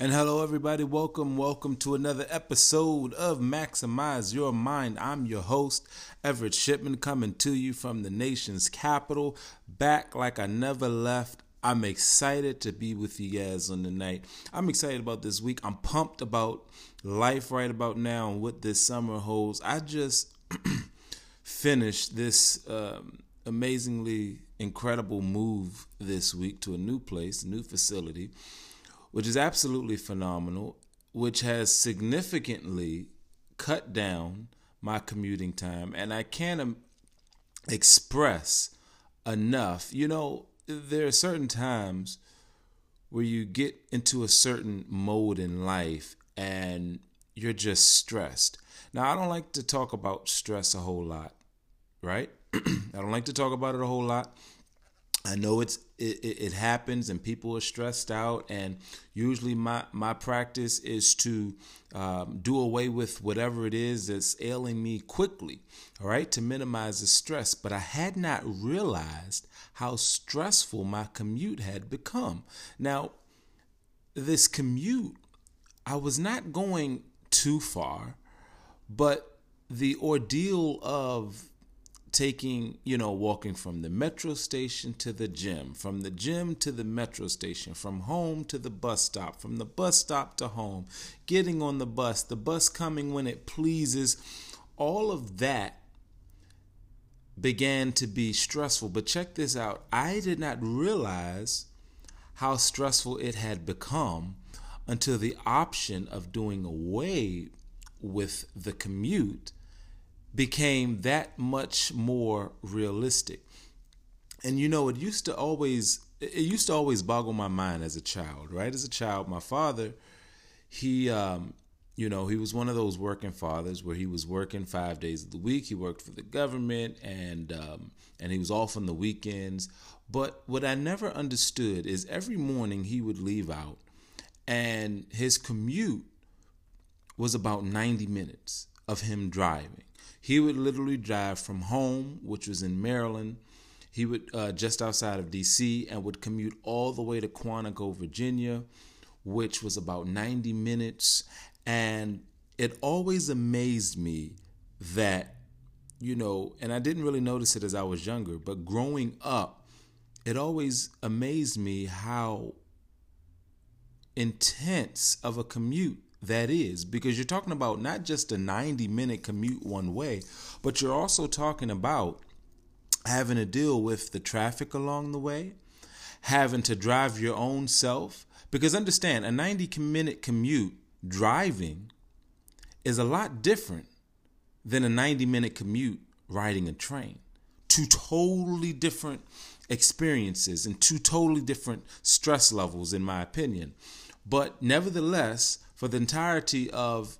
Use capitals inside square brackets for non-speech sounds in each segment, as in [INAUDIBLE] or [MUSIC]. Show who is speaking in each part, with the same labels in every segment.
Speaker 1: And hello, everybody. Welcome, welcome to another episode of Maximize Your Mind. I'm your host, Everett Shipman, coming to you from the nation's capital, back like I never left. I'm excited to be with you guys on the night. I'm excited about this week. I'm pumped about life right about now and what this summer holds. I just [CLEARS THROAT] finished this um, amazingly incredible move this week to a new place, new facility which is absolutely phenomenal, which has significantly cut down my commuting time. And I can't express enough. You know, there are certain times where you get into a certain mode in life and you're just stressed. Now, I don't like to talk about stress a whole lot, right? [CLEARS THROAT] I don't like to talk about it a whole lot I know it's it, it, happens and people are stressed out. And usually my my practice is to um, do away with whatever it is that's ailing me quickly all right to minimize the stress. But i had not realized how stressful my commute had become. Now this commute i was not going too far but the ordeal of taking, you know, walking from the metro station to the gym, from the gym to the metro station, from home to the bus stop, from the bus stop to home, getting on the bus, the bus coming when it pleases, all of that began to be stressful. But check this out I did not realize how stressful it had become until the option of doing away with the commute became that much more realistic. And you know, it used to always it used to always boggle my mind as a child, right? As a child, my father, he um, you know, he was one of those working fathers where he was working five days of the week. He worked for the government and um, and he was off on the weekends. But what I never understood is every morning he would leave out and his commute was about 90 minutes of him driving. He would literally drive from home, which was in Maryland. He would uh, just outside of D.C. and would commute all the way to Quantico, Virginia, which was about 90 minutes. And it always amazed me that, you know, and I didn't really notice it as I was younger, but growing up, it always amazed me how intense of a commute that is because you're talking about not just a 90 minute commute one way, but you're also talking about having to deal with the traffic along the way, having to drive your own self. Because understand, a 90 minute commute driving is a lot different than a 90 minute commute riding a train. Two totally different experiences and two totally different stress levels, in my opinion. But nevertheless, for the entirety of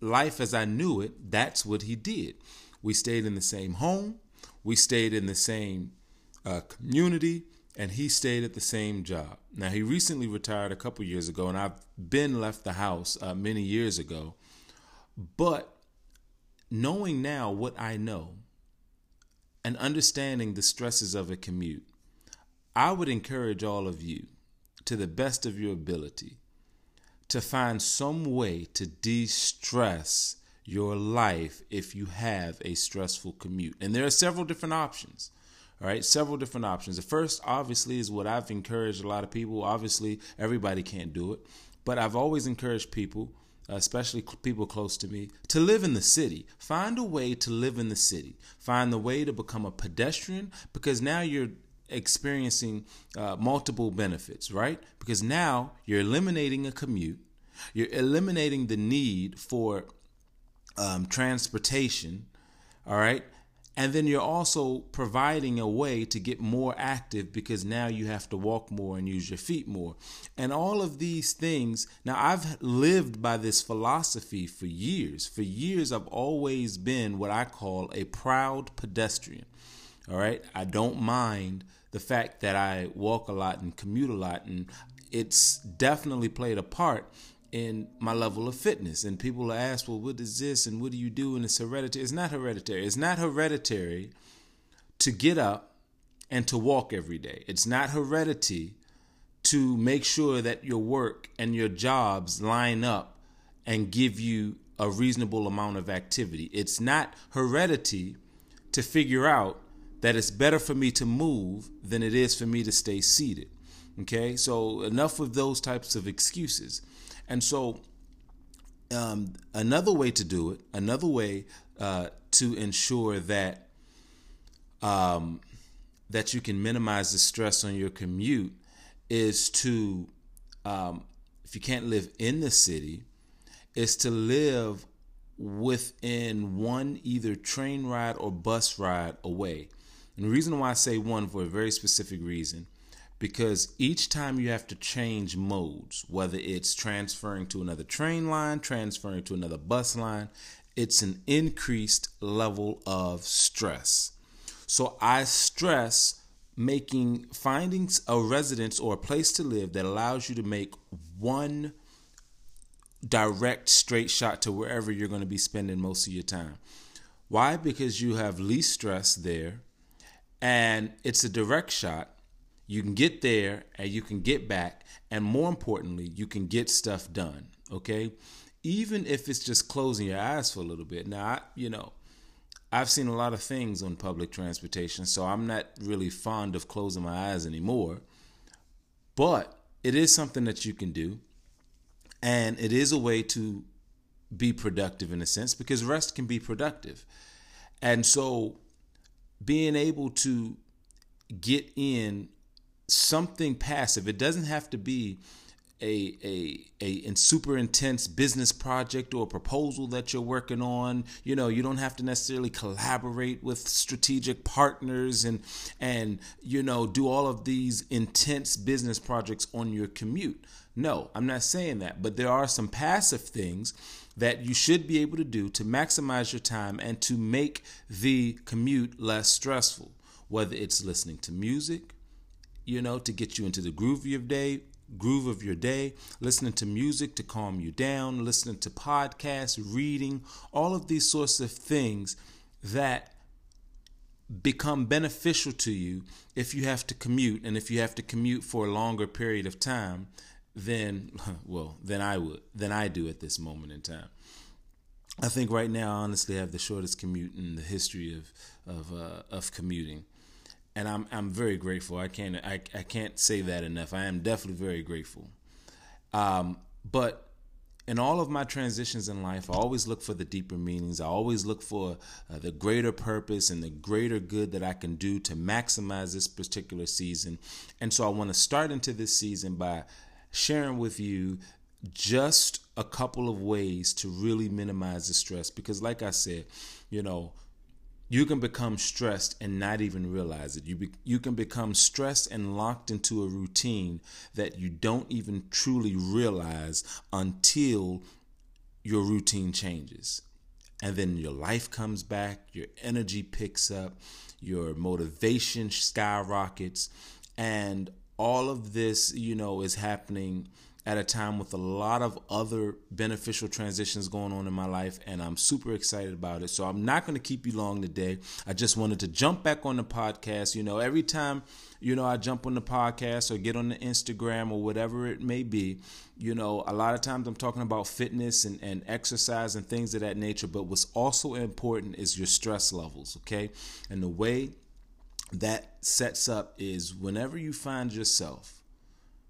Speaker 1: life as I knew it, that's what he did. We stayed in the same home, we stayed in the same uh, community, and he stayed at the same job. Now, he recently retired a couple years ago, and I've been left the house uh, many years ago. But knowing now what I know and understanding the stresses of a commute, I would encourage all of you to the best of your ability to find some way to de stress your life if you have a stressful commute. And there are several different options. All right, several different options. The first, obviously, is what I've encouraged a lot of people. Obviously, everybody can't do it, but I've always encouraged people, especially people close to me, to live in the city. Find a way to live in the city. Find the way to become a pedestrian because now you're experiencing uh, multiple benefits, right? Because now you're eliminating a commute, you're eliminating the need for um, transportation, all right? And then you're also providing a way to get more active because now you have to walk more and use your feet more. And all of these things, now I've lived by this philosophy for years. For years, I've always been what I call a proud pedestrian. All right. I don't mind the fact that I walk a lot and commute a lot, and it's definitely played a part in my level of fitness. And people ask, well, what is this and what do you do? And it's hereditary. It's not hereditary. It's not hereditary to get up and to walk every day. It's not heredity to make sure that your work and your jobs line up and give you a reasonable amount of activity. It's not heredity to figure out that it's better for me to move than it is for me to stay seated. Okay, so enough of those types of excuses. And so, um, another way to do it, another way uh, to ensure that um, that you can minimize the stress on your commute is to, um, if you can't live in the city, is to live within one either train ride or bus ride away. And the reason why I say one for a very specific reason, because each time you have to change modes, whether it's transferring to another train line, transferring to another bus line, it's an increased level of stress. So I stress making finding a residence or a place to live that allows you to make one direct straight shot to wherever you're going to be spending most of your time. Why? Because you have least stress there and it's a direct shot. You can get there and you can get back and more importantly, you can get stuff done, okay? Even if it's just closing your eyes for a little bit. Now, I, you know, I've seen a lot of things on public transportation, so I'm not really fond of closing my eyes anymore. But it is something that you can do. And it is a way to be productive in a sense because rest can be productive. And so being able to get in something passive, it doesn't have to be a, a a super intense business project or proposal that you're working on. You know you don't have to necessarily collaborate with strategic partners and and you know do all of these intense business projects on your commute. No i'm not saying that but there are some passive things that you should be able to do to maximize your time and to make the commute less stressful whether it's listening to music you know to get you into the groove of your day groove of your day, listening to music to calm you down, listening to podcasts, reading, all of these sorts of things that become beneficial to you if you have to commute and if you have to commute for a longer period of time than [LAUGHS] well than I would than I do at this moment in time. I think right now I honestly have the shortest commute in the history of of uh, of commuting and I'm I'm very grateful. I can't I, I can't say that enough. I am definitely very grateful. Um, but in all of my transitions in life, I always look for the deeper meanings. I always look for uh, the greater purpose and the greater good that I can do to maximize this particular season. And so I want to start into this season by sharing with you just a couple of ways to really minimize the stress because like I said, you know, you can become stressed and not even realize it. You be, you can become stressed and locked into a routine that you don't even truly realize until your routine changes. And then your life comes back, your energy picks up, your motivation skyrockets, and all of this, you know, is happening at a time with a lot of other beneficial transitions going on in my life, and I'm super excited about it. So I'm not going to keep you long today. I just wanted to jump back on the podcast. You know, every time, you know, I jump on the podcast or get on the Instagram or whatever it may be, you know, a lot of times I'm talking about fitness and, and exercise and things of that nature. But what's also important is your stress levels, okay? And the way that sets up is whenever you find yourself,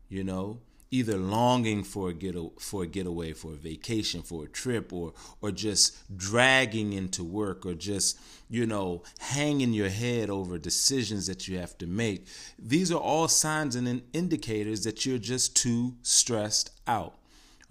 Speaker 1: you know, either longing for a get for a getaway, for a vacation, for a trip, or or just dragging into work, or just you know hanging your head over decisions that you have to make. These are all signs and indicators that you're just too stressed out.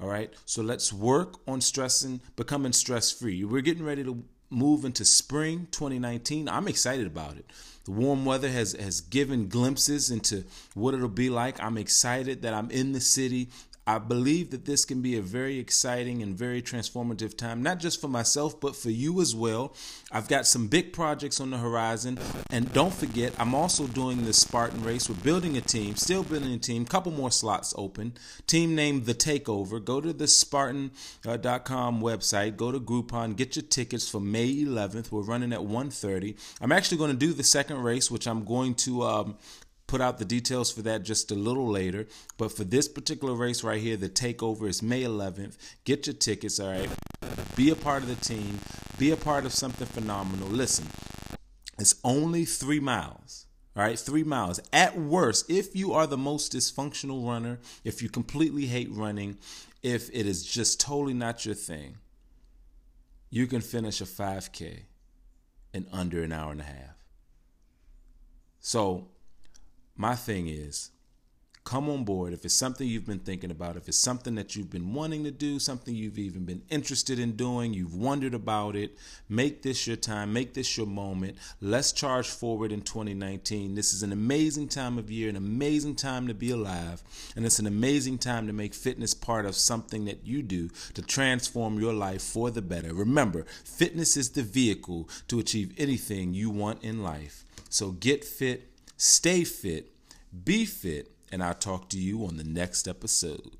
Speaker 1: All right, so let's work on stressing, becoming stress free. We're getting ready to move into spring 2019. I'm excited about it. The warm weather has has given glimpses into what it'll be like. I'm excited that I'm in the city. I believe that this can be a very exciting and very transformative time, not just for myself, but for you as well. I've got some big projects on the horizon. And don't forget, I'm also doing the Spartan race. We're building a team, still building a team, couple more slots open. Team named The Takeover. Go to the Spartan.com website, go to Groupon, get your tickets for May 11th. We're running at 1.30. I'm actually going to do the second race, which I'm going to um, put out the details for that just a little later. But for this particular race right here, the takeover is May 11th. Get your tickets, all right? Be a part of the team, be a part of something phenomenal. Listen, it's only three miles. All right, three miles. At worst, if you are the most dysfunctional runner, if you completely hate running, if it is just totally not your thing, you can finish a 5K in under an hour and a half. So, my thing is come on board if it's something you've been thinking about, if it's something that you've been wanting to do, something you've even been interested in doing, you've wondered about it, make this your time, make this your moment. Let's charge forward in 2019. This is an amazing time of year, an amazing time to be alive, and it's an amazing time to make fitness part of something that you do to transform your life for the better. Remember, fitness is the vehicle to achieve anything you want in life. So get fit, stay fit, be fit and I'll talk to you on the next episode.